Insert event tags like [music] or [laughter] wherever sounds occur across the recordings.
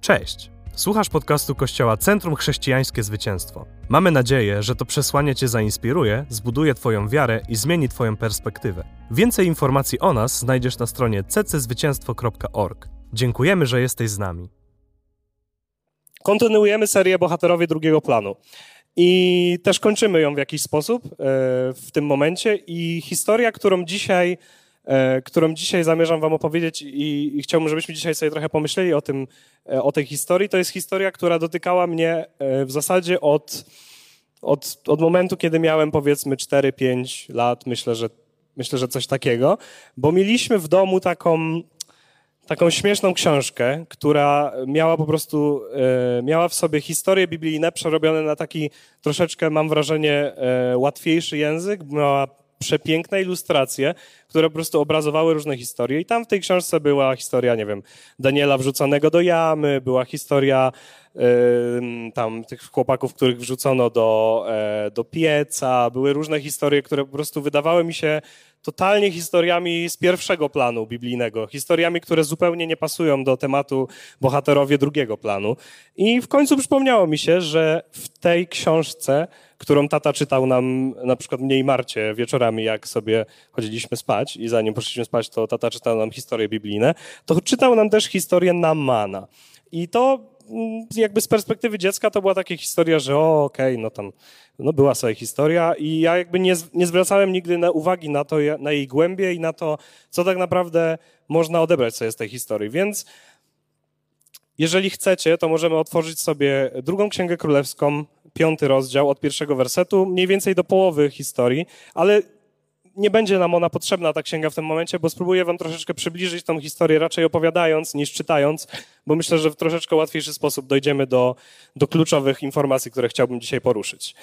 Cześć! Słuchasz podcastu Kościoła Centrum Chrześcijańskie Zwycięstwo. Mamy nadzieję, że to przesłanie Cię zainspiruje, zbuduje Twoją wiarę i zmieni Twoją perspektywę. Więcej informacji o nas znajdziesz na stronie cczwycięstwo.org. Dziękujemy, że jesteś z nami. Kontynuujemy serię Bohaterowie drugiego planu. I też kończymy ją w jakiś sposób e, w tym momencie. I historia, którą dzisiaj którą dzisiaj zamierzam wam opowiedzieć i, i, chciałbym, żebyśmy dzisiaj sobie trochę pomyśleli o tym, e, o tej historii. To jest historia, która dotykała mnie e, w zasadzie od, od, od momentu, kiedy miałem powiedzmy 4-5 lat, myślę, że myślę, że coś takiego, bo mieliśmy w domu taką, taką śmieszną książkę, która miała po prostu, miała w sobie historie biblijne przerobione na taki troszeczkę, mam wrażenie, łatwiejszy język, miała przepiękne ilustracje, które po prostu obrazowały różne historie. I tam w tej książce była historia, nie wiem, Daniela wrzuconego do jamy, była historia tam tych chłopaków, których wrzucono do, yy, do pieca, były różne historie, które po prostu wydawały mi się totalnie historiami z pierwszego planu biblijnego, historiami, które zupełnie nie pasują do tematu bohaterowie drugiego planu. I w końcu przypomniało mi się, że w tej książce którą tata czytał nam, na przykład mnie i Marcie wieczorami, jak sobie chodziliśmy spać i zanim poszliśmy spać, to tata czytał nam historie biblijne, to czytał nam też historię Namana. I to jakby z perspektywy dziecka to była taka historia, że o, okej, okay, no tam no była sobie historia i ja jakby nie, nie zwracałem nigdy na uwagi na to, na jej głębie i na to, co tak naprawdę można odebrać sobie z tej historii. Więc jeżeli chcecie, to możemy otworzyć sobie drugą księgę królewską, piąty rozdział od pierwszego wersetu, mniej więcej do połowy historii, ale nie będzie nam ona potrzebna, ta księga w tym momencie, bo spróbuję wam troszeczkę przybliżyć tą historię, raczej opowiadając niż czytając, bo myślę, że w troszeczkę łatwiejszy sposób dojdziemy do, do kluczowych informacji, które chciałbym dzisiaj poruszyć.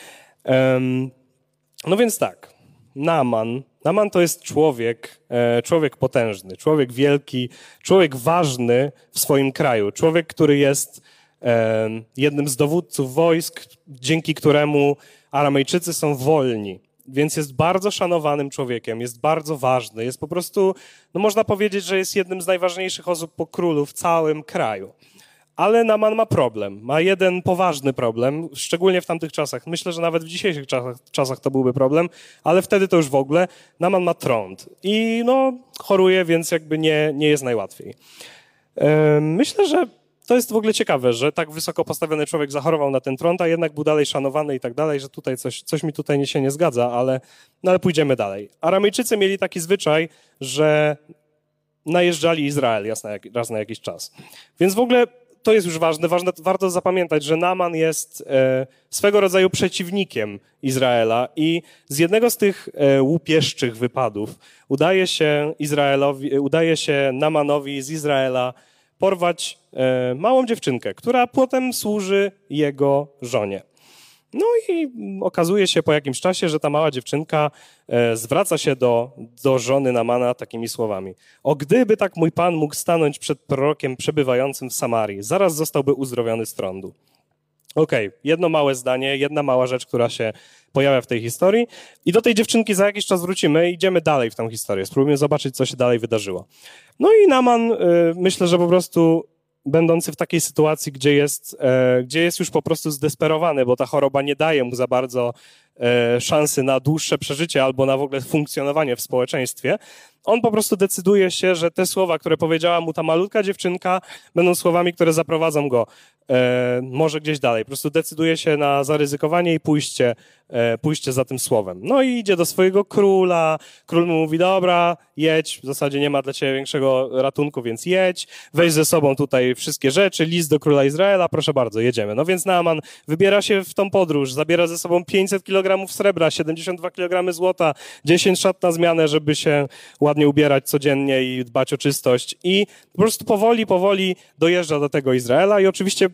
No więc tak, Naaman. Naaman to jest człowiek, e, człowiek potężny, człowiek wielki, człowiek ważny w swoim kraju, człowiek, który jest e, jednym z dowódców wojsk, dzięki któremu Aramejczycy są wolni. Więc jest bardzo szanowanym człowiekiem, jest bardzo ważny, jest po prostu, no można powiedzieć, że jest jednym z najważniejszych osób po królu w całym kraju. Ale Naman ma problem. Ma jeden poważny problem, szczególnie w tamtych czasach. Myślę, że nawet w dzisiejszych czasach, czasach to byłby problem, ale wtedy to już w ogóle. Naman ma trąd i no, choruje, więc jakby nie, nie jest najłatwiej. Myślę, że to jest w ogóle ciekawe, że tak wysoko postawiony człowiek zachorował na ten trąd, a jednak był dalej szanowany i tak dalej, że tutaj coś, coś mi tutaj się nie zgadza, ale, no ale pójdziemy dalej. Aramejczycy mieli taki zwyczaj, że najeżdżali Izrael raz na jakiś czas. Więc w ogóle to jest już ważne. ważne. Warto zapamiętać, że Naman jest e, swego rodzaju przeciwnikiem Izraela i z jednego z tych e, łupieszczych wypadów udaje się Izraelowi, udaje się Namanowi z Izraela porwać e, małą dziewczynkę, która potem służy jego żonie. No i okazuje się po jakimś czasie, że ta mała dziewczynka e, zwraca się do, do żony Namana takimi słowami. O gdyby tak mój pan mógł stanąć przed prorokiem przebywającym w Samarii, zaraz zostałby uzdrowiony z trądu. Okej, okay, jedno małe zdanie, jedna mała rzecz, która się pojawia w tej historii. I do tej dziewczynki za jakiś czas wrócimy i idziemy dalej w tę historię. Spróbujemy zobaczyć, co się dalej wydarzyło. No i Naman, y, myślę, że po prostu będący w takiej sytuacji, gdzie jest, e, gdzie jest już po prostu zdesperowany, bo ta choroba nie daje mu za bardzo e, szansy na dłuższe przeżycie albo na w ogóle funkcjonowanie w społeczeństwie, on po prostu decyduje się, że te słowa, które powiedziała mu ta malutka dziewczynka, będą słowami, które zaprowadzą go może gdzieś dalej. Po prostu decyduje się na zaryzykowanie i pójście, e, pójście za tym słowem. No i idzie do swojego króla. Król mu mówi, dobra, jedź, w zasadzie nie ma dla ciebie większego ratunku, więc jedź. Weź ze sobą tutaj wszystkie rzeczy, list do króla Izraela, proszę bardzo, jedziemy. No więc Naaman wybiera się w tą podróż, zabiera ze sobą 500 kg srebra, 72 kg złota, 10 szat na zmianę, żeby się ładnie ubierać codziennie i dbać o czystość. I po prostu powoli, powoli dojeżdża do tego Izraela i oczywiście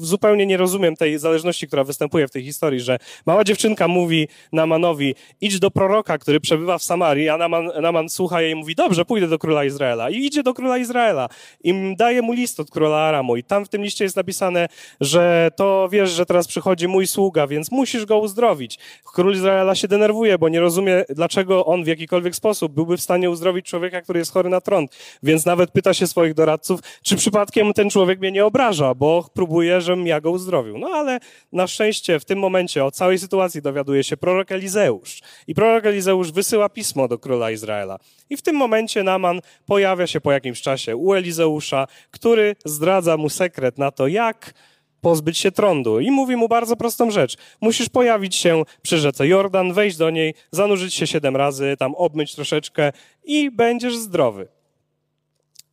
zupełnie nie rozumiem tej zależności, która występuje w tej historii, że mała dziewczynka mówi Namanowi, idź do proroka, który przebywa w Samarii, a Naman, Naman słucha jej i mówi, dobrze, pójdę do króla Izraela. I idzie do króla Izraela i daje mu list od króla Aramu i tam w tym liście jest napisane, że to wiesz, że teraz przychodzi mój sługa, więc musisz go uzdrowić. Król Izraela się denerwuje, bo nie rozumie, dlaczego on w jakikolwiek sposób byłby w stanie uzdrowić człowieka, który jest chory na trąd. Więc nawet pyta się swoich doradców, czy przypadkiem ten człowiek mnie nie obraża, bo próbuje, żebym ja go uzdrowił. No ale na szczęście w tym momencie o całej sytuacji dowiaduje się prorok Elizeusz. I prorok Elizeusz wysyła pismo do króla Izraela. I w tym momencie Naman pojawia się po jakimś czasie u Elizeusza, który zdradza mu sekret na to, jak pozbyć się trądu. I mówi mu bardzo prostą rzecz. Musisz pojawić się przy rzece Jordan, wejść do niej, zanurzyć się siedem razy, tam obmyć troszeczkę i będziesz zdrowy.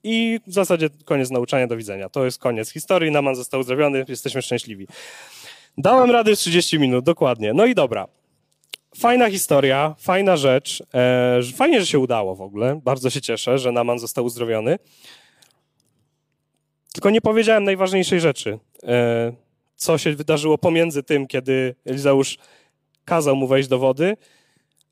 I w zasadzie koniec nauczania, do widzenia. To jest koniec historii, Naman został uzdrowiony, jesteśmy szczęśliwi. Dałem rady w 30 minut, dokładnie. No i dobra. Fajna historia, fajna rzecz. E, fajnie, że się udało w ogóle. Bardzo się cieszę, że Naman został uzdrowiony. Tylko nie powiedziałem najważniejszej rzeczy. E, co się wydarzyło pomiędzy tym, kiedy Elizeusz kazał mu wejść do wody,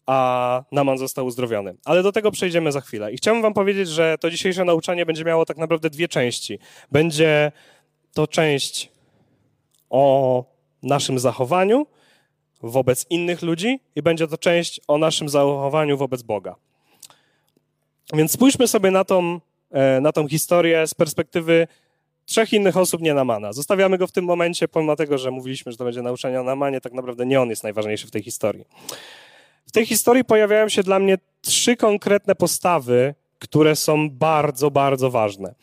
a Naman został uzdrowiony. Ale do tego przejdziemy za chwilę. I chciałbym wam powiedzieć, że to dzisiejsze nauczanie będzie miało tak naprawdę dwie części. Będzie to część o naszym zachowaniu wobec innych ludzi i będzie to część o naszym zachowaniu wobec Boga. Więc spójrzmy sobie na tą, e, na tą historię z perspektywy trzech innych osób nie Namana. Zostawiamy go w tym momencie, pomimo tego, że mówiliśmy, że to będzie nauczanie o Namanie, tak naprawdę nie on jest najważniejszy w tej historii. W tej historii pojawiają się dla mnie trzy konkretne postawy, które są bardzo, bardzo ważne.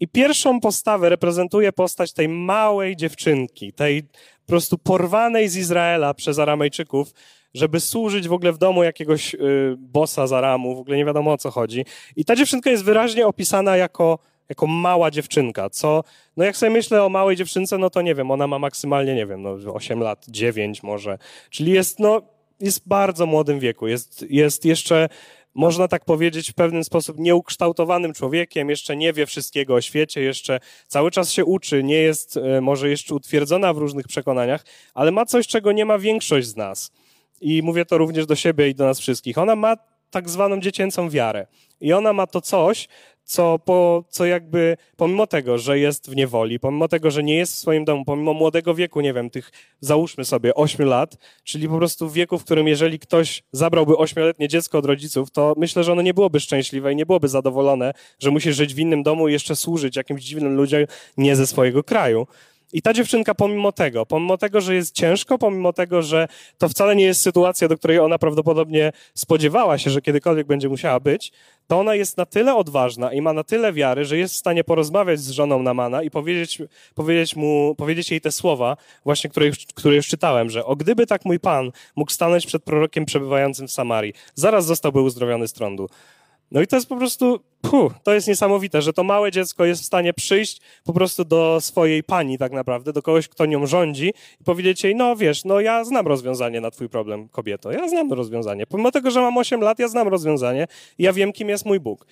I pierwszą postawę reprezentuje postać tej małej dziewczynki, tej po prostu porwanej z Izraela przez Aramejczyków, żeby służyć w ogóle w domu jakiegoś y, bossa z Aramu, w ogóle nie wiadomo o co chodzi. I ta dziewczynka jest wyraźnie opisana jako jako mała dziewczynka, co, no jak sobie myślę o małej dziewczynce, no to nie wiem, ona ma maksymalnie, nie wiem, no 8 lat, 9 może, czyli jest, no, jest w bardzo młodym wieku, jest, jest jeszcze, można tak powiedzieć, w pewien sposób nieukształtowanym człowiekiem, jeszcze nie wie wszystkiego o świecie, jeszcze cały czas się uczy, nie jest e, może jeszcze utwierdzona w różnych przekonaniach, ale ma coś, czego nie ma większość z nas. I mówię to również do siebie i do nas wszystkich. Ona ma tak zwaną dziecięcą wiarę. I ona ma to coś, co, po, co jakby pomimo tego, że jest w niewoli, pomimo tego, że nie jest w swoim domu, pomimo młodego wieku, nie wiem, tych załóżmy sobie 8 lat, czyli po prostu wieku, w którym jeżeli ktoś zabrałby ośmioletnie dziecko od rodziców, to myślę, że ono nie byłoby szczęśliwe i nie byłoby zadowolone, że musi żyć w innym domu i jeszcze służyć jakimś dziwnym ludziom nie ze swojego kraju. I ta dziewczynka pomimo tego, pomimo tego, że jest ciężko, pomimo tego, że to wcale nie jest sytuacja, do której ona prawdopodobnie spodziewała się, że kiedykolwiek będzie musiała być, to ona jest na tyle odważna i ma na tyle wiary, że jest w stanie porozmawiać z żoną Namana i powiedzieć, powiedzieć, mu, powiedzieć jej te słowa, właśnie które już, które już czytałem, że o gdyby tak mój Pan mógł stanąć przed prorokiem przebywającym w Samarii, zaraz zostałby uzdrowiony z trądu. No i to jest po prostu, puh, to jest niesamowite, że to małe dziecko jest w stanie przyjść po prostu do swojej pani tak naprawdę, do kogoś, kto nią rządzi i powiedzieć jej, no wiesz, no ja znam rozwiązanie na twój problem, kobieto, ja znam rozwiązanie. Pomimo tego, że mam 8 lat, ja znam rozwiązanie i ja wiem, kim jest mój Bóg.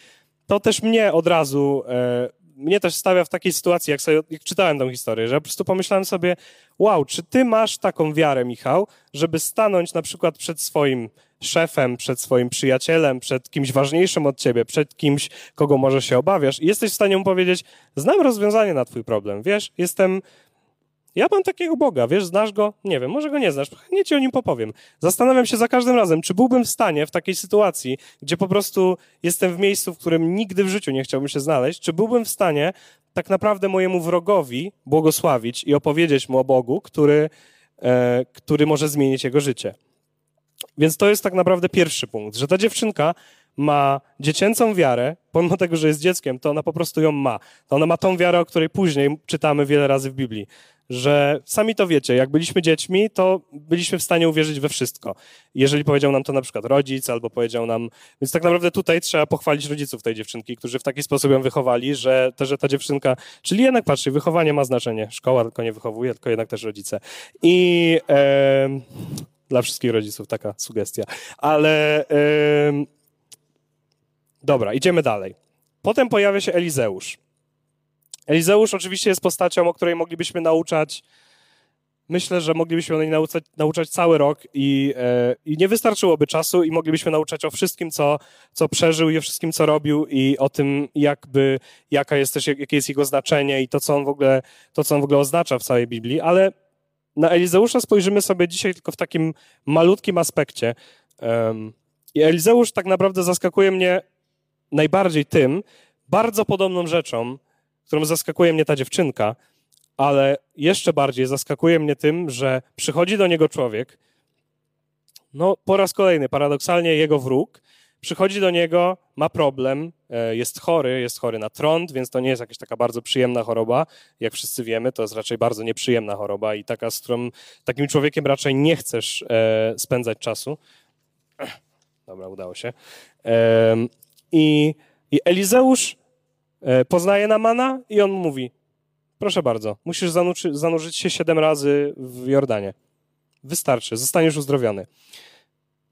To też mnie od razu, e, mnie też stawia w takiej sytuacji, jak, sobie, jak czytałem tę historię, że ja po prostu pomyślałem sobie, wow, czy ty masz taką wiarę, Michał, żeby stanąć na przykład przed swoim szefem, przed swoim przyjacielem, przed kimś ważniejszym od ciebie, przed kimś, kogo może się obawiasz i jesteś w stanie mu powiedzieć, znam rozwiązanie na twój problem, wiesz, jestem... Ja mam takiego Boga, wiesz, znasz go? Nie wiem, może go nie znasz, nie ci o nim popowiem. Zastanawiam się za każdym razem, czy byłbym w stanie w takiej sytuacji, gdzie po prostu jestem w miejscu, w którym nigdy w życiu nie chciałbym się znaleźć, czy byłbym w stanie tak naprawdę mojemu wrogowi błogosławić i opowiedzieć mu o Bogu, który, e, który może zmienić jego życie. Więc to jest tak naprawdę pierwszy punkt, że ta dziewczynka ma dziecięcą wiarę, pomimo tego, że jest dzieckiem, to ona po prostu ją ma. To ona ma tą wiarę, o której później czytamy wiele razy w Biblii. Że sami to wiecie, jak byliśmy dziećmi, to byliśmy w stanie uwierzyć we wszystko. Jeżeli powiedział nam to na przykład rodzic, albo powiedział nam. Więc tak naprawdę tutaj trzeba pochwalić rodziców tej dziewczynki, którzy w taki sposób ją wychowali, że, to, że ta dziewczynka. Czyli jednak patrzcie, wychowanie ma znaczenie. Szkoła tylko nie wychowuje, tylko jednak też rodzice. I. E, dla wszystkich rodziców taka sugestia. Ale yy... dobra, idziemy dalej. Potem pojawia się Elizeusz. Elizeusz oczywiście jest postacią, o której moglibyśmy nauczać. Myślę, że moglibyśmy o niej nauczać, nauczać cały rok i, e, i, nie wystarczyłoby czasu i moglibyśmy nauczać o wszystkim, co, co przeżył i o wszystkim, co robił i o tym, jakby, jaka jest też, jakie jest jego znaczenie i to, co on w ogóle, to, co on w ogóle oznacza w całej Biblii, ale na Elizeusza spojrzymy sobie dzisiaj tylko w takim malutkim aspekcie. I Elizeusz tak naprawdę zaskakuje mnie najbardziej tym, bardzo podobną rzeczą, którą zaskakuje mnie ta dziewczynka, ale jeszcze bardziej zaskakuje mnie tym, że przychodzi do niego człowiek, no po raz kolejny, paradoksalnie jego wróg, przychodzi do niego, ma problem, e, jest chory, jest chory na trąd, więc to nie jest jakaś taka bardzo przyjemna choroba. Jak wszyscy wiemy, to jest raczej bardzo nieprzyjemna choroba i taka, z którą takim człowiekiem raczej nie chcesz e, spędzać czasu. Dobra, udało się. I, i Elizeusz e, poznaje Namana i on mówi, proszę bardzo, musisz zanurzyć, zanurzyć się siedem razy w Jordanie. Wystarczy, zostaniesz uzdrowiony.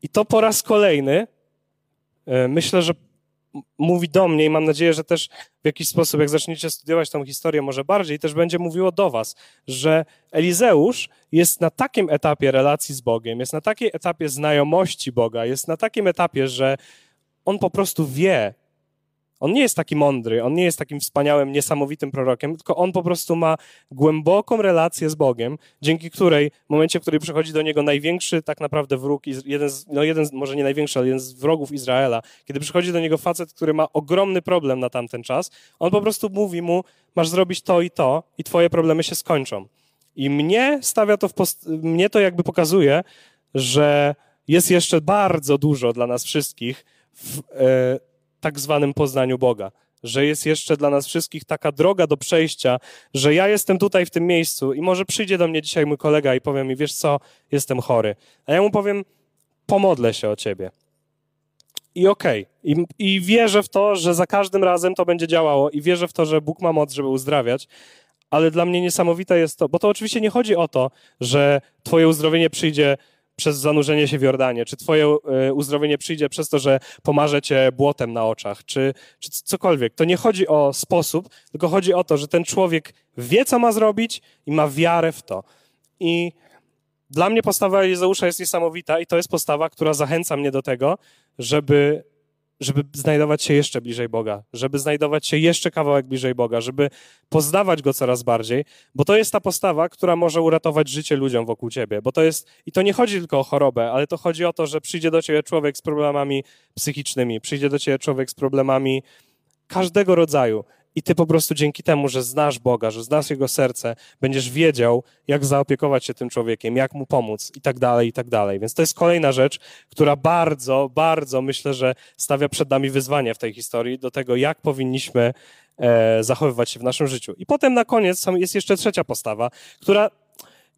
I to po raz kolejny e, myślę, że mówi do mnie i mam nadzieję, że też w jakiś sposób, jak zaczniecie studiować tą historię może bardziej, też będzie mówiło do was, że Elizeusz jest na takim etapie relacji z Bogiem, jest na takiej etapie znajomości Boga, jest na takim etapie, że on po prostu wie, on nie jest taki mądry, on nie jest takim wspaniałym, niesamowitym prorokiem, tylko on po prostu ma głęboką relację z Bogiem, dzięki której w momencie, w którym przychodzi do niego największy tak naprawdę wróg, jeden z, no jeden, może nie największy, ale jeden z wrogów Izraela, kiedy przychodzi do niego facet, który ma ogromny problem na tamten czas, on po prostu mówi mu, masz zrobić to i to i twoje problemy się skończą. I mnie stawia to w post- mnie to jakby pokazuje, że jest jeszcze bardzo dużo dla nas wszystkich w, e, tak zwanym poznaniu Boga. Że jest jeszcze dla nas wszystkich taka droga do przejścia, że ja jestem tutaj w tym miejscu i może przyjdzie do mnie dzisiaj mój kolega i powie mi, wiesz co, jestem chory. A ja mu powiem, pomodlę się o ciebie. I okej. Okay. I, I wierzę w to, że za każdym razem to będzie działało i wierzę w to, że Bóg ma moc, żeby uzdrawiać. Ale dla mnie niesamowite jest to, bo to oczywiście nie chodzi o to, że twoje uzdrowienie przyjdzie przez zanurzenie się w Jordanie, czy twoje e, uzdrowienie przyjdzie przez to, że pomarze cię błotem na oczach, czy, czy cokolwiek. To nie chodzi o sposób, tylko chodzi o to, że ten człowiek wie, co ma zrobić i ma wiarę w to. I dla mnie postawa Elizeusza jest niesamowita i to jest postawa, która zachęca mnie do tego, żeby żeby znajdować się jeszcze bliżej Boga, żeby znajdować się jeszcze kawałek bliżej Boga, żeby poznawać Go coraz bardziej, bo to jest ta postawa, która może uratować życie ludziom wokół ciebie, bo to jest, i to nie chodzi tylko o chorobę, ale to chodzi o to, że przyjdzie do ciebie człowiek z problemami psychicznymi, przyjdzie do ciebie człowiek z problemami każdego rodzaju, i ty po prostu dzięki temu, że znasz Boga, że znasz Jego serce, będziesz wiedział, jak zaopiekować się tym człowiekiem, jak mu pomóc i tak dalej, i tak dalej. Więc to jest kolejna rzecz, która bardzo, bardzo myślę, że stawia przed nami wyzwanie w tej historii do tego, jak powinniśmy e, zachowywać się w naszym życiu. I potem na koniec jest jeszcze trzecia postawa, która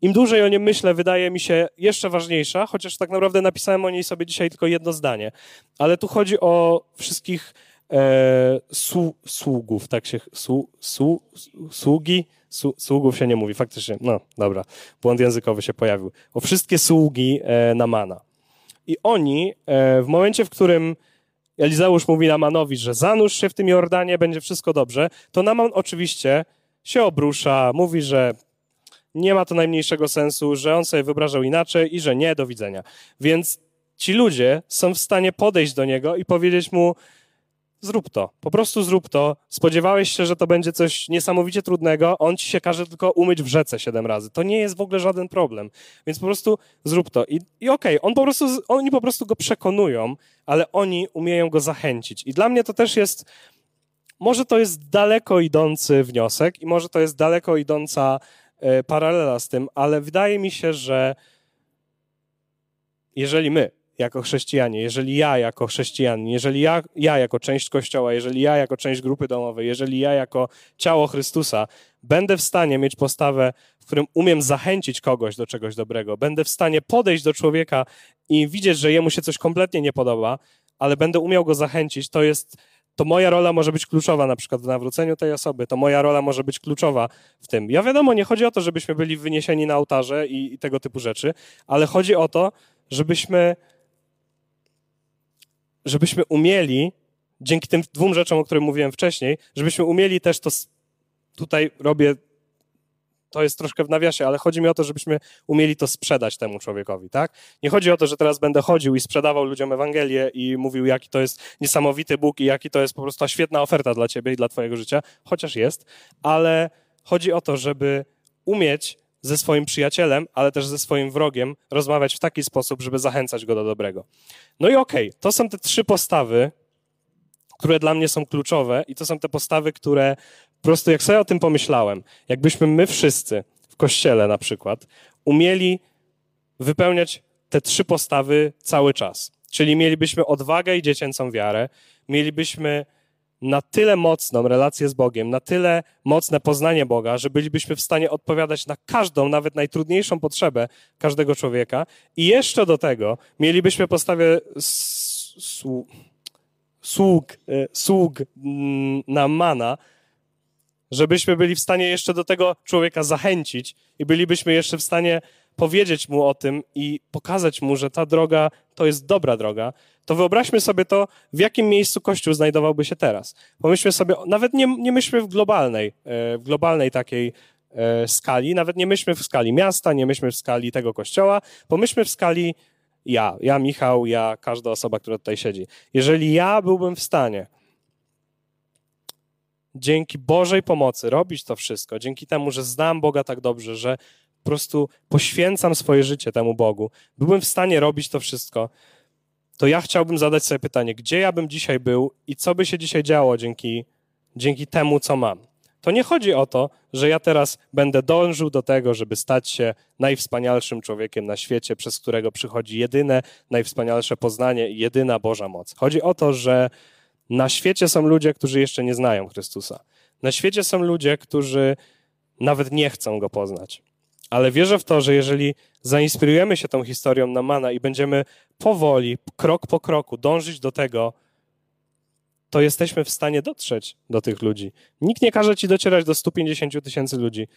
im dłużej o niej myślę, wydaje mi się jeszcze ważniejsza, chociaż tak naprawdę napisałem o niej sobie dzisiaj tylko jedno zdanie. Ale tu chodzi o wszystkich e, su, sługów, tak się, su, su, sługi, su, sługów się nie mówi, faktycznie, no dobra, błąd językowy się pojawił, o wszystkie sługi e, Namana. I oni e, w momencie, w którym Elizeusz mówi Namanowi, że zanurz się w tym Jordanie, będzie wszystko dobrze, to Naman oczywiście się obrusza, mówi, że nie ma to najmniejszego sensu, że on sobie wyobrażał inaczej i że nie, do widzenia. Więc ci ludzie są w stanie podejść do niego i powiedzieć mu, zrób to. Po prostu zrób to. Spodziewałeś się, że to będzie coś niesamowicie trudnego, on ci się każe tylko umyć w rzece siedem razy. To nie jest w ogóle żaden problem. Więc po prostu zrób to. I, i okej, okay, on po prostu, oni po prostu go przekonują, ale oni umieją go zachęcić. I dla mnie to też jest, może to jest daleko idący wniosek i może to jest daleko idąca e, paralela z tym, ale wydaje mi się, że jeżeli my jako chrześcijanie, jeżeli ja jako chrześcijanin, jeżeli ja, ja jako część Kościoła, jeżeli ja jako część grupy domowej, jeżeli ja jako ciało Chrystusa będę w stanie mieć postawę, w którym umiem zachęcić kogoś do czegoś dobrego, będę w stanie podejść do człowieka i widzieć, że jemu się coś kompletnie nie podoba, ale będę umiał go zachęcić, to jest to moja rola może być kluczowa na przykład w nawróceniu tej osoby, to moja rola może być kluczowa w tym. Ja wiadomo, nie chodzi o to, żebyśmy byli wyniesieni na ołtarze i, i tego typu rzeczy, ale chodzi o to, żebyśmy żebyśmy umieli, dzięki tym dwóm rzeczom, o których mówiłem wcześniej, żebyśmy umieli też to, tutaj robię, to jest troszkę w nawiasie, ale chodzi mi o to, żebyśmy umieli to sprzedać temu człowiekowi, tak? Nie chodzi o to, że teraz będę chodził i sprzedawał ludziom Ewangelię i mówił, jaki to jest niesamowity Bóg i jaki to jest po prostu świetna oferta dla ciebie i dla twojego życia, chociaż jest, ale chodzi o to, żeby umieć ze swoim przyjacielem, ale też ze swoim wrogiem rozmawiać w taki sposób, żeby zachęcać go do dobrego. No i okej, okay, to są te trzy postawy, które dla mnie są kluczowe i to są te postawy, które po prostu jak sobie o tym pomyślałem, jakbyśmy my wszyscy w kościele na przykład umieli wypełniać te trzy postawy cały czas. Czyli mielibyśmy odwagę i dziecięcą wiarę, mielibyśmy na tyle mocną relację z Bogiem, na tyle mocne poznanie Boga, że bylibyśmy w stanie odpowiadać na każdą, nawet najtrudniejszą potrzebę każdego człowieka. I jeszcze do tego mielibyśmy postawę sług, e, sług mm, na mana, żebyśmy byli w stanie jeszcze do tego człowieka zachęcić i bylibyśmy jeszcze w stanie powiedzieć mu o tym i pokazać mu, że ta droga to jest dobra droga, to wyobraźmy sobie to, w jakim miejscu Kościół znajdowałby się teraz. Pomyślmy sobie, nawet nie, nie myślmy w globalnej, e, w globalnej takiej e, skali, nawet nie myślmy w skali miasta, nie myślmy w skali tego kościoła, pomyślmy w skali ja, ja Michał, ja każda osoba, która tutaj siedzi. Jeżeli ja byłbym w stanie dzięki Bożej pomocy robić to wszystko, dzięki temu, że znam Boga tak dobrze, że po prostu poświęcam swoje życie temu Bogu, byłbym w stanie robić to wszystko, to ja chciałbym zadać sobie pytanie, gdzie ja bym dzisiaj był i co by się dzisiaj działo dzięki, dzięki temu, co mam. To nie chodzi o to, że ja teraz będę dążył do tego, żeby stać się najwspanialszym człowiekiem na świecie, przez którego przychodzi jedyne, najwspanialsze poznanie i jedyna Boża moc. Chodzi o to, że na świecie są ludzie, którzy jeszcze nie znają Chrystusa. Na świecie są ludzie, którzy nawet nie chcą go poznać. Ale wierzę w to, że jeżeli zainspirujemy się tą historią Namana i będziemy powoli, krok po kroku dążyć do tego, to jesteśmy w stanie dotrzeć do tych ludzi. Nikt nie każe ci docierać do 150 tysięcy ludzi.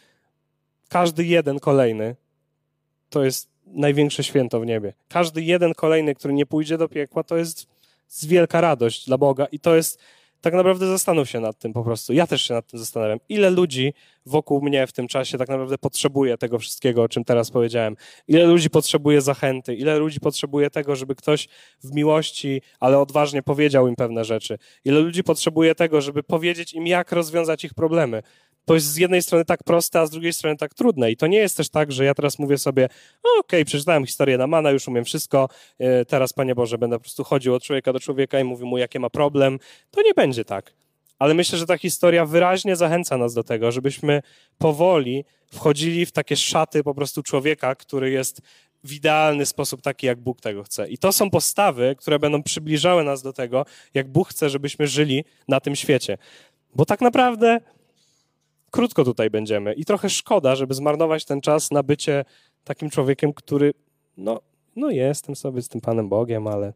Każdy jeden kolejny to jest największe święto w niebie. Każdy jeden kolejny, który nie pójdzie do piekła, to jest wielka radość dla Boga i to jest tak naprawdę zastanów się nad tym po prostu. Ja też się nad tym zastanawiam. Ile ludzi wokół mnie w tym czasie tak naprawdę potrzebuje tego wszystkiego, o czym teraz powiedziałem? Ile ludzi potrzebuje zachęty? Ile ludzi potrzebuje tego, żeby ktoś w miłości, ale odważnie powiedział im pewne rzeczy? Ile ludzi potrzebuje tego, żeby powiedzieć im, jak rozwiązać ich problemy? To jest z jednej strony tak proste, a z drugiej strony tak trudne. I to nie jest też tak, że ja teraz mówię sobie, okej, okay, przeczytałem historię Namana, już umiem wszystko, e, teraz, Panie Boże, będę po prostu chodził od człowieka do człowieka i mówił mu, jakie ma problem. To nie będzie tak. Ale myślę, że ta historia wyraźnie zachęca nas do tego, żebyśmy powoli wchodzili w takie szaty po prostu człowieka, który jest w idealny sposób taki, jak Bóg tego chce. I to są postawy, które będą przybliżały nas do tego, jak Bóg chce, żebyśmy żyli na tym świecie. Bo tak naprawdę krótko tutaj będziemy i trochę szkoda, żeby zmarnować ten czas na bycie takim człowiekiem, który, no, no jestem sobie z tym Panem Bogiem, ale,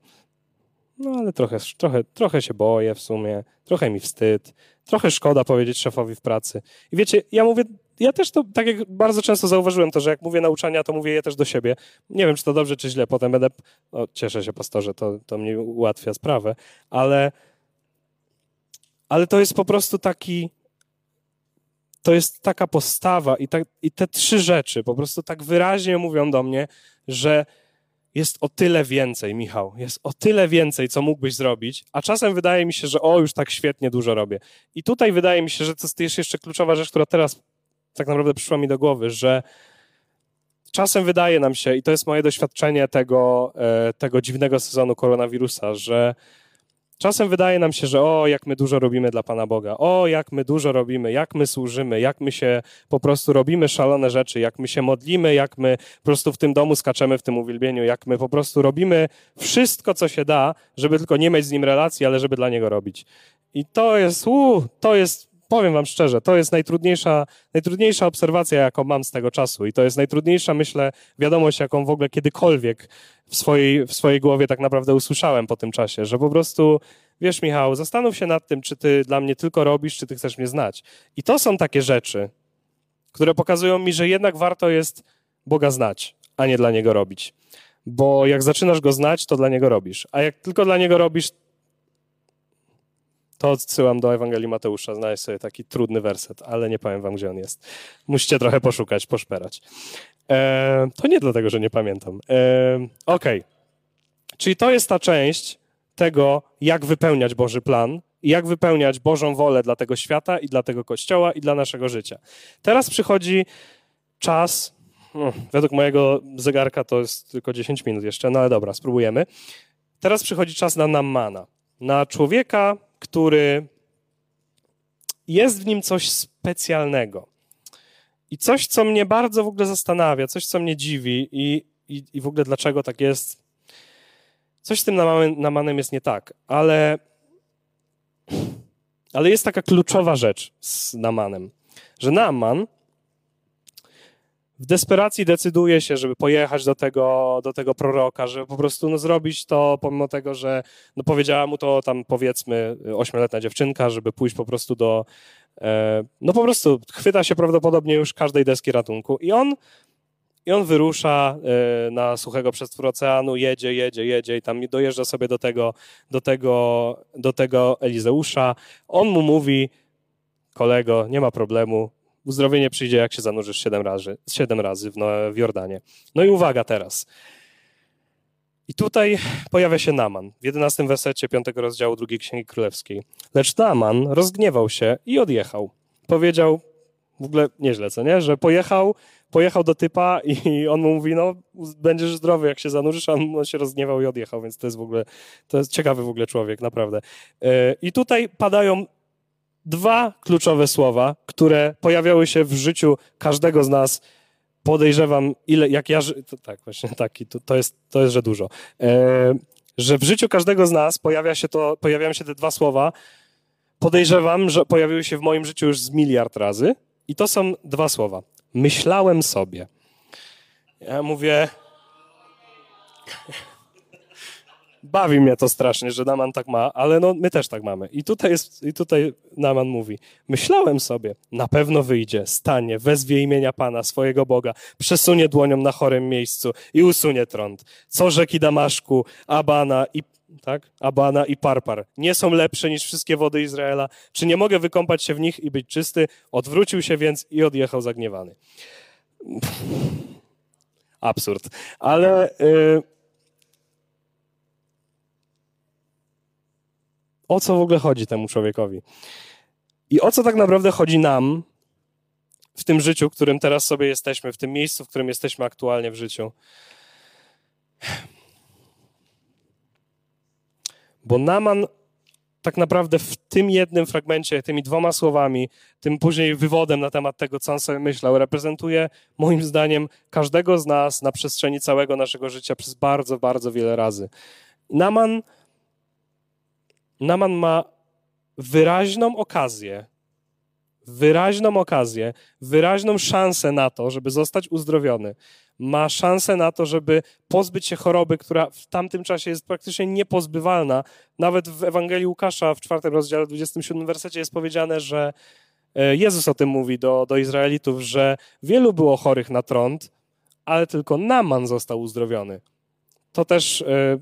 no ale trochę, trochę, trochę się boję w sumie, trochę mi wstyd, trochę szkoda powiedzieć szefowi w pracy. I wiecie, ja mówię, ja też to, tak jak bardzo często zauważyłem to, że jak mówię nauczania, to mówię je też do siebie. Nie wiem, czy to dobrze, czy źle, potem będę, no, cieszę się pastorze, to, to mi ułatwia sprawę, ale, ale to jest po prostu taki, to jest taka postawa i, ta, i te trzy rzeczy po prostu tak wyraźnie mówią do mnie, że jest o tyle więcej, Michał, jest o tyle więcej, co mógłbyś zrobić, a czasem wydaje mi się, że o, już tak świetnie dużo robię. I tutaj wydaje mi się, że to jest jeszcze kluczowa rzecz, która teraz tak naprawdę przyszła mi do głowy, że czasem wydaje nam się, i to jest moje doświadczenie tego, e, tego dziwnego sezonu koronawirusa, że Czasem wydaje nam się, że o, jak my dużo robimy dla Pana Boga, o, jak my dużo robimy, jak my służymy, jak my się po prostu robimy szalone rzeczy, jak my się modlimy, jak my po prostu w tym domu skaczemy w tym uwielbieniu, jak my po prostu robimy wszystko, co się da, żeby tylko nie mieć z Nim relacji, ale żeby dla Niego robić. I to jest, uu, to jest powiem wam szczerze, to jest najtrudniejsza, najtrudniejsza obserwacja, jaką mam z tego czasu i to jest najtrudniejsza, myślę, wiadomość, jaką w ogóle kiedykolwiek w swojej, w swojej głowie tak naprawdę usłyszałem po tym czasie, że po prostu, wiesz Michał, zastanów się nad tym, czy ty dla mnie tylko robisz, czy ty chcesz mnie znać. I to są takie rzeczy, które pokazują mi, że jednak warto jest Boga znać, a nie dla Niego robić. Bo jak zaczynasz Go znać, to dla Niego robisz. A jak tylko dla Niego robisz, to odsyłam do Ewangelii Mateusza. Znaleźć sobie taki trudny werset, ale nie powiem wam, gdzie on jest. Musicie trochę poszukać, poszperać. E, to nie dlatego, że nie pamiętam. E. Okay. Czyli to jest ta część tego, jak wypełniać Boży plan i jak wypełniać Bożą wolę dla tego świata i dla tego kościoła i dla naszego życia. Teraz przychodzi czas no, według mojego zegarka to jest tylko 10 minut jeszcze, no ale dobra, spróbujemy. Teraz przychodzi czas na Namana. Na człowieka, który jest w nim coś specjalnego. I coś, co mnie bardzo w ogóle zastanawia, coś, co mnie dziwi i, i, i w ogóle dlaczego tak jest. Coś z tym Namanem jest nie tak, ale, ale jest taka kluczowa rzecz z Namanem, że Naman w desperacji decyduje się, żeby pojechać do tego, do tego proroka, żeby po prostu no, zrobić to, pomimo tego, że no, powiedziała mu to tam powiedzmy ośmioletnia dziewczynka, żeby pójść po prostu do, e, no po prostu chwyta się prawdopodobnie już każdej deski ratunku i on i on wyrusza e, na suchego przestwór oceanu, jedzie, jedzie, jedzie i tam dojeżdża sobie do tego, do tego, do tego Elizeusza. On mu mówi, kolego, nie ma problemu, uzdrowienie przyjdzie, jak się zanurzysz siedem razy, siedem razy w, no, w Jordanie. No i uwaga teraz. I tutaj pojawia się Naman w jedenastym wersecie piątego rozdziału drugiej Księgi Królewskiej. Lecz Naman rozgniewał się i odjechał. Powiedział, w ogóle nieźle, co nie? Że pojechał, pojechał do typa i [laughs] on mu mówi, no będziesz zdrowy, jak się zanurzysz, a on się rozgniewał i odjechał, więc to jest w ogóle, to jest ciekawy w ogóle człowiek, naprawdę. E, I tutaj padają dwa kluczowe słowa, które pojawiały się w życiu każdego z nas. Podejrzewam, ile, jak ja, to, tak, właśnie taki, to, to, jest, to jest, że dużo. E, że w życiu każdego z nas pojawia się to, pojawiają się te dwa słowa. Podejrzewam, że pojawiły się w moim życiu już z miliard razy. I to są dwa słowa. Myślałem sobie. Ja mówię. Bawi mnie to strasznie, że Naman tak ma, ale no, my też tak mamy. I tutaj, jest, I tutaj Naman mówi, myślałem sobie, na pewno wyjdzie, stanie, wezwie imienia Pana, swojego Boga, przesunie dłonią na chorym miejscu i usunie trąd. Co rzeki Damaszku, Abana i tak? Abana i Parpar nie są lepsze niż wszystkie wody Izraela. Czy nie mogę wykąpać się w nich i być czysty? Odwrócił się więc i odjechał zagniewany. Absurd. Ale... Yy o co w ogóle chodzi temu człowiekowi. I o co tak naprawdę chodzi nam w tym życiu, w którym teraz sobie jesteśmy, w tym miejscu, w którym jesteśmy aktualnie w życiu. Bo Naman tak naprawdę w tym jednym fragmencie, tymi dwoma słowami, tym później wywodem na temat tego, co on sobie myślał, reprezentuje moim zdaniem każdego z nas na przestrzeni całego naszego życia przez bardzo, bardzo wiele razy. Naman Naman ma wyraźną okazję, wyraźną okazję, wyraźną szansę na to, żeby zostać uzdrowiony. Ma szansę na to, żeby pozbyć się choroby, która w tamtym czasie jest praktycznie niepozbywalna. Nawet w Ewangelii Łukasza w czwartym rozdziale, 27 wersecie jest powiedziane, że e, Jezus o tym mówi do, do Izraelitów, że wielu było chorych na trąd, ale tylko Naman został uzdrowiony. To też e,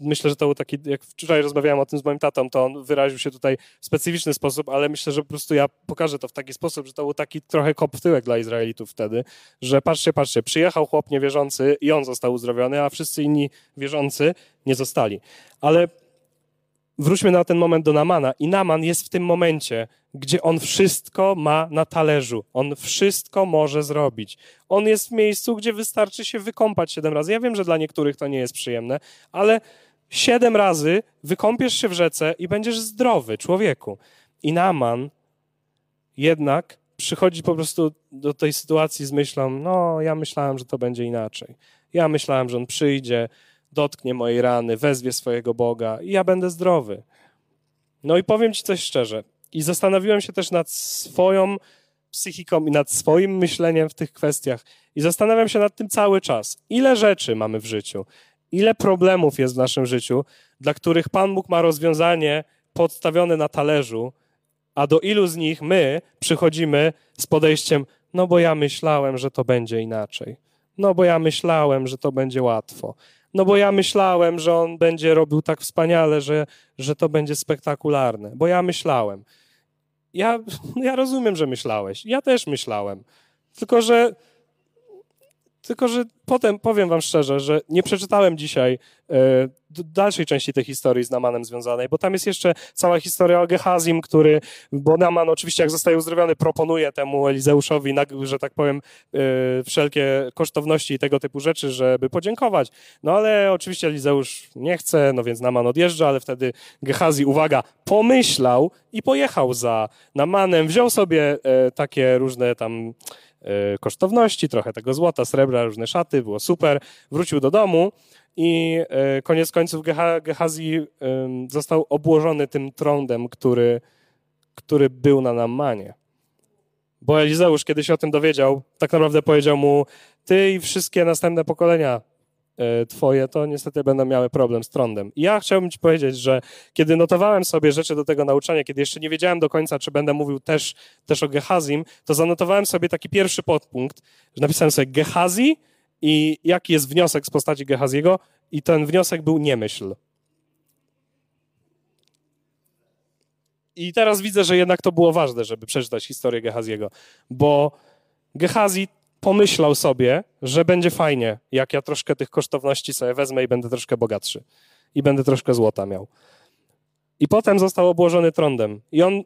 myślę, że to był taki, jak wczoraj rozmawiałem o tym z moim tatą, to on wyraził się tutaj w specyficzny sposób, ale myślę, że po prostu ja pokażę to w taki sposób, że to był taki trochę kop w tyłek dla Izraelitów wtedy, że patrzcie, patrzcie, przyjechał chłop niewierzący i on został uzdrowiony, a wszyscy inni wierzący nie zostali. Ale wróćmy na ten moment do Namana. I Naman jest w tym momencie, gdzie on wszystko ma na talerzu. On wszystko może zrobić. On jest w miejscu, gdzie wystarczy się wykąpać siedem razy. Ja wiem, że dla niektórych to nie jest przyjemne, ale siedem razy wykąpiesz się w rzece i będziesz zdrowy, człowieku. I Naman jednak przychodzi po prostu do tej sytuacji z myślą, no ja myślałem, że to będzie inaczej. Ja myślałem, że on przyjdzie, dotknie mojej rany, wezwie swojego Boga i ja będę zdrowy. No i powiem ci coś szczerze. I zastanowiłem się też nad swoją psychiką i nad swoim myśleniem w tych kwestiach. I zastanawiam się nad tym cały czas. Ile rzeczy mamy w życiu, ile problemów jest w naszym życiu, dla których Pan Bóg ma rozwiązanie podstawione na talerzu, a do ilu z nich my przychodzimy z podejściem, no bo ja myślałem, że to będzie inaczej. No bo ja myślałem, że to będzie łatwo. No bo ja myślałem, że on będzie robił tak wspaniale, że, że to będzie spektakularne. Bo ja myślałem. Ja, ja rozumiem, że myślałeś. Ja też myślałem. Tylko, że tylko, że potem powiem wam szczerze, że nie przeczytałem dzisiaj e, dalszej części tej historii z Namanem związanej, bo tam jest jeszcze cała historia o Gehazim, który, bo Naman oczywiście jak zostaje uzdrowiony, proponuje temu Elizeuszowi, że tak powiem, yy, wszelkie kosztowności i tego typu rzeczy, żeby podziękować. No ale oczywiście Elizeusz nie chce, no więc Naman odjeżdża, ale wtedy Gehazi, uwaga, pomyślał i pojechał za Namanem, wziął sobie yy, takie różne tam E, kosztowności, trochę tego złota, srebra, różne szaty, było super. Wrócił do domu i e, koniec końców Gehazi został obłożony tym trądem, który, który był na Namanie. Bo Elizeusz, kiedy się o tym dowiedział, tak naprawdę powiedział mu, ty i wszystkie następne pokolenia twoje, to niestety będą miały problem z trądem. I ja chciałbym ci powiedzieć, że kiedy notowałem sobie rzeczy do tego nauczania, kiedy jeszcze nie wiedziałem do końca, czy będę mówił też, też o Gehazim, to zanotowałem sobie taki pierwszy podpunkt, że napisałem sobie Gehazi i jaki jest wniosek z postaci Gehaziego i ten wniosek był nie myśl. I teraz widzę, że jednak to było ważne, żeby przeczytać historię Gehaziego, bo Gehazi pomyślał sobie, że będzie fajnie, jak ja troszkę tych kosztowności sobie wezmę i będę troszkę bogatszy. I będę troszkę złota miał. I potem został obłożony trądem. I on,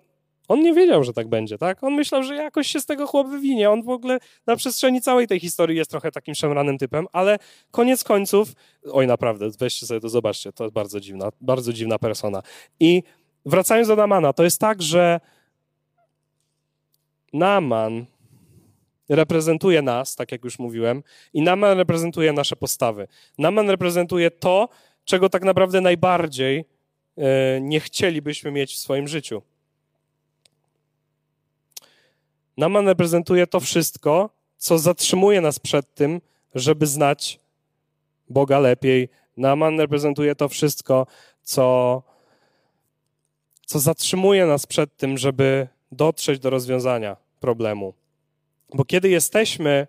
on nie wiedział, że tak będzie, tak? On myślał, że jakoś się z tego chłop wywinie. On w ogóle na przestrzeni całej tej historii jest trochę takim szemranym typem, ale koniec końców, oj naprawdę, weźcie sobie to, zobaczcie, to jest bardzo dziwna, bardzo dziwna persona. I wracając do Namana, to jest tak, że Naman reprezentuje nas, tak jak już mówiłem, i Naman reprezentuje nasze postawy. Naman reprezentuje to, czego tak naprawdę najbardziej e, nie chcielibyśmy mieć w swoim życiu. Naman reprezentuje to wszystko, co zatrzymuje nas przed tym, żeby znać Boga lepiej. Naman reprezentuje to wszystko, co, co zatrzymuje nas przed tym, żeby dotrzeć do rozwiązania problemu. Bo kiedy jesteśmy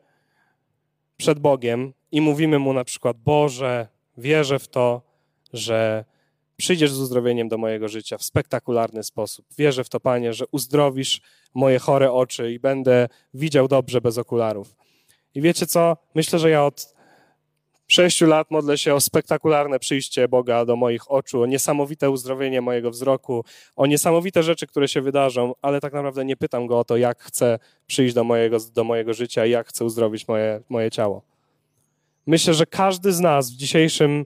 przed Bogiem i mówimy Mu na przykład, Boże, wierzę w to, że przyjdziesz z uzdrowieniem do mojego życia w spektakularny sposób. Wierzę w to, Panie, że uzdrowisz moje chore oczy i będę widział dobrze bez okularów. I wiecie co? Myślę, że ja od sześciu lat modlę się o spektakularne przyjście Boga do moich oczu, o niesamowite uzdrowienie mojego wzroku, o niesamowite rzeczy, które się wydarzą, ale tak naprawdę nie pytam Go o to, jak chcę przyjść do mojego, do mojego życia jak chcę uzdrowić moje, moje ciało. Myślę, że każdy z nas w dzisiejszym,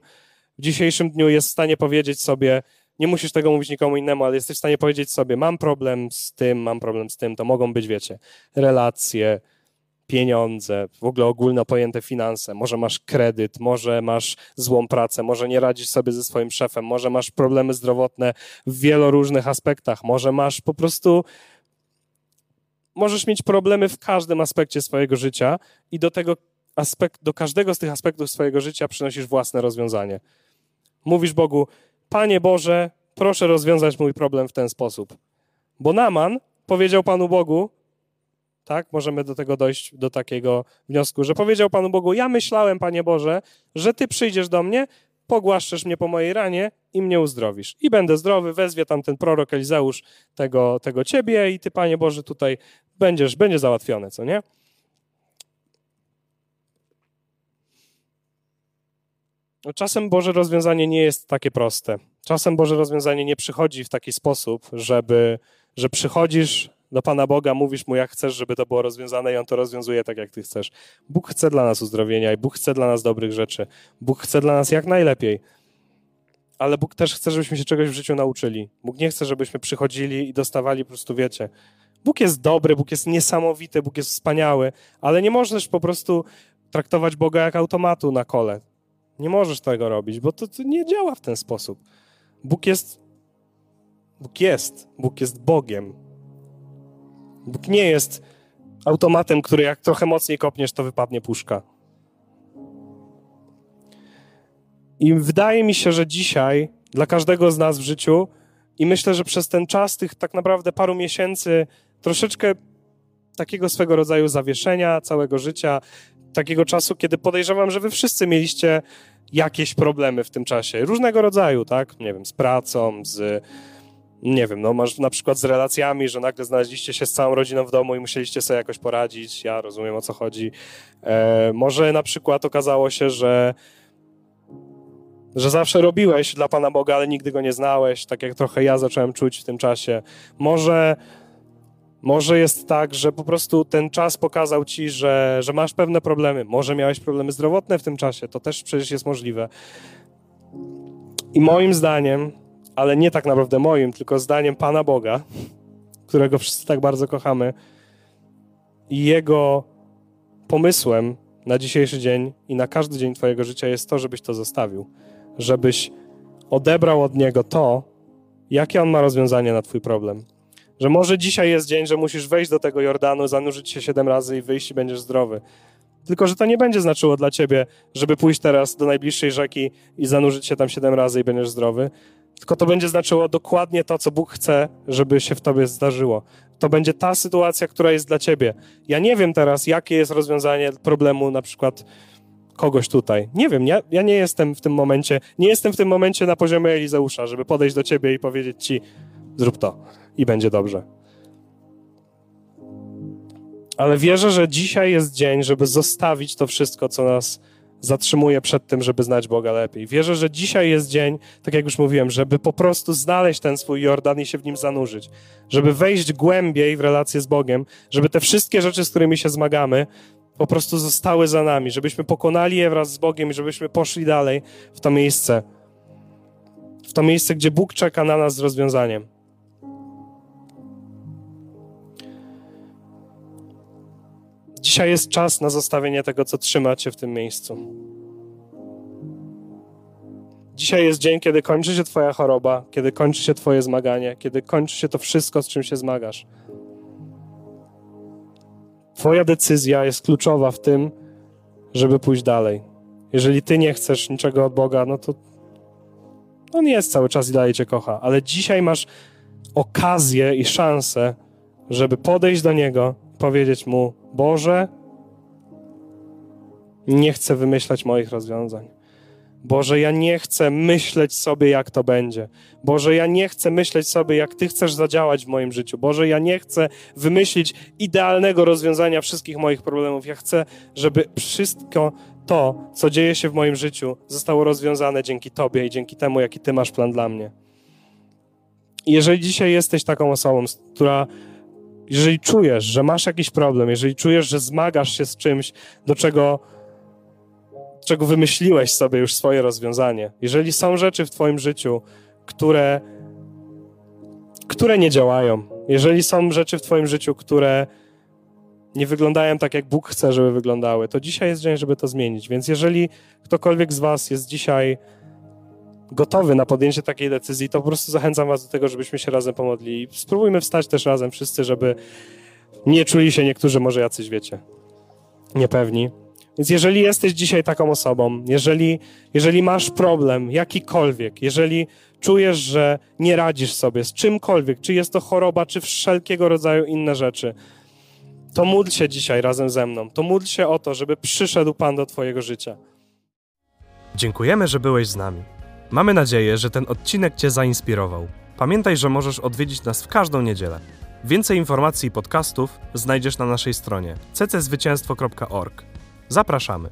w dzisiejszym dniu jest w stanie powiedzieć sobie, nie musisz tego mówić nikomu innemu, ale jesteś w stanie powiedzieć sobie, mam problem z tym, mam problem z tym, to mogą być, wiecie, relacje, pieniądze, w ogóle ogólno pojęte finanse. Może masz kredyt, może masz złą pracę, może nie radzisz sobie ze swoim szefem, może masz problemy zdrowotne w wielu różnych aspektach, może masz po prostu. Możesz mieć problemy w każdym aspekcie swojego życia i do tego aspekt, do każdego z tych aspektów swojego życia przynosisz własne rozwiązanie. Mówisz Bogu, Panie Boże, proszę rozwiązać mój problem w ten sposób. Bo Naman powiedział Panu Bogu, tak? Możemy do tego dojść, do takiego wniosku, że powiedział Panu Bogu, ja myślałem, Panie Boże, że Ty przyjdziesz do mnie, pogłaszczesz mnie po mojej ranie i mnie uzdrowisz. I będę zdrowy, wezwie tam ten prorok Elizeusz tego, tego Ciebie i Ty, Panie Boże, tutaj będziesz, będzie załatwione, co nie? No, czasem Boże rozwiązanie nie jest takie proste. Czasem Boże rozwiązanie nie przychodzi w taki sposób, żeby, że przychodzisz do Pana Boga, mówisz mu, jak chcesz, żeby to było rozwiązane i on to rozwiązuje tak, jak ty chcesz. Bóg chce dla nas uzdrowienia i Bóg chce dla nas dobrych rzeczy. Bóg chce dla nas jak najlepiej. Ale Bóg też chce, żebyśmy się czegoś w życiu nauczyli. Bóg nie chce, żebyśmy przychodzili i dostawali po prostu, wiecie, Bóg jest dobry, Bóg jest niesamowity, Bóg jest wspaniały, ale nie możesz po prostu traktować Boga jak automatu na kole. Nie możesz tego robić, bo to, to nie działa w ten sposób. Bóg jest Bóg jest, Bóg jest Bogiem. Bóg nie jest automatem, który jak trochę mocniej kopniesz, to wypadnie puszka. I wydaje mi się, że dzisiaj dla każdego z nas w życiu i myślę, że przez ten czas tych tak naprawdę paru miesięcy troszeczkę takiego swego rodzaju zawieszenia całego życia, takiego czasu, kiedy podejrzewam, że wy wszyscy mieliście jakieś problemy w tym czasie, różnego rodzaju, tak? Nie wiem, z pracą, z nie wiem, no masz na przykład z relacjami, że nagle znaleźliście się z całą rodziną w domu i musieliście sobie jakoś poradzić, ja rozumiem o co chodzi. E, może na przykład okazało się, że że zawsze robiłeś dla Pana Boga, ale nigdy go nie znałeś, tak jak trochę ja zacząłem czuć w tym czasie. Może, może jest tak, że po prostu ten czas pokazał ci, że, że masz pewne problemy. Może miałeś problemy zdrowotne w tym czasie, to też przecież jest możliwe. I moim zdaniem, ale nie tak naprawdę moim, tylko zdaniem Pana Boga, którego wszyscy tak bardzo kochamy, i Jego pomysłem na dzisiejszy dzień i na każdy dzień Twojego życia jest to, żebyś to zostawił. Żebyś odebrał od Niego to, jakie On ma rozwiązanie na Twój problem. Że może dzisiaj jest dzień, że musisz wejść do tego Jordanu, zanurzyć się siedem razy i wyjść i będziesz zdrowy. Tylko, że to nie będzie znaczyło dla ciebie, żeby pójść teraz do najbliższej rzeki i zanurzyć się tam siedem razy i będziesz zdrowy. Tylko to będzie znaczyło dokładnie to, co Bóg chce, żeby się w tobie zdarzyło. To będzie ta sytuacja, która jest dla ciebie. Ja nie wiem teraz, jakie jest rozwiązanie problemu na przykład kogoś tutaj. Nie wiem, ja, ja nie jestem w tym momencie, nie jestem w tym momencie na poziomie Elizeusza, żeby podejść do ciebie i powiedzieć ci, zrób to i będzie dobrze ale wierzę, że dzisiaj jest dzień, żeby zostawić to wszystko, co nas zatrzymuje przed tym, żeby znać Boga lepiej. Wierzę, że dzisiaj jest dzień, tak jak już mówiłem, żeby po prostu znaleźć ten swój Jordan i się w nim zanurzyć, żeby wejść głębiej w relację z Bogiem, żeby te wszystkie rzeczy, z którymi się zmagamy, po prostu zostały za nami, żebyśmy pokonali je wraz z Bogiem i żebyśmy poszli dalej w to miejsce, w to miejsce, gdzie Bóg czeka na nas z rozwiązaniem. Dzisiaj jest czas na zostawienie tego, co trzyma cię w tym miejscu. Dzisiaj jest dzień, kiedy kończy się Twoja choroba, kiedy kończy się Twoje zmaganie, kiedy kończy się to wszystko, z czym się zmagasz. Twoja decyzja jest kluczowa w tym, żeby pójść dalej. Jeżeli Ty nie chcesz niczego od Boga, no to On jest cały czas i dalej Cię kocha, ale dzisiaj masz okazję i szansę, żeby podejść do Niego powiedzieć mu: Boże, nie chcę wymyślać moich rozwiązań. Boże, ja nie chcę myśleć sobie, jak to będzie. Boże, ja nie chcę myśleć sobie, jak Ty chcesz zadziałać w moim życiu. Boże, ja nie chcę wymyślić idealnego rozwiązania wszystkich moich problemów. Ja chcę, żeby wszystko to, co dzieje się w moim życiu, zostało rozwiązane dzięki Tobie i dzięki temu, jaki Ty masz plan dla mnie. Jeżeli dzisiaj jesteś taką osobą, która jeżeli czujesz, że masz jakiś problem, jeżeli czujesz, że zmagasz się z czymś, do czego, czego wymyśliłeś sobie już swoje rozwiązanie, jeżeli są rzeczy w Twoim życiu, które, które nie działają, jeżeli są rzeczy w Twoim życiu, które nie wyglądają tak, jak Bóg chce, żeby wyglądały, to dzisiaj jest dzień, żeby to zmienić. Więc jeżeli ktokolwiek z Was jest dzisiaj gotowy na podjęcie takiej decyzji, to po prostu zachęcam Was do tego, żebyśmy się razem pomodlili. Spróbujmy wstać też razem wszyscy, żeby nie czuli się niektórzy może jacyś, wiecie, niepewni. Więc jeżeli jesteś dzisiaj taką osobą, jeżeli, jeżeli masz problem jakikolwiek, jeżeli czujesz, że nie radzisz sobie z czymkolwiek, czy jest to choroba, czy wszelkiego rodzaju inne rzeczy, to módl się dzisiaj razem ze mną. To módl się o to, żeby przyszedł Pan do Twojego życia. Dziękujemy, że byłeś z nami. Mamy nadzieję, że ten odcinek Cię zainspirował. Pamiętaj, że możesz odwiedzić nas w każdą niedzielę. Więcej informacji i podcastów znajdziesz na naszej stronie cczwycięstwo.org. Zapraszamy.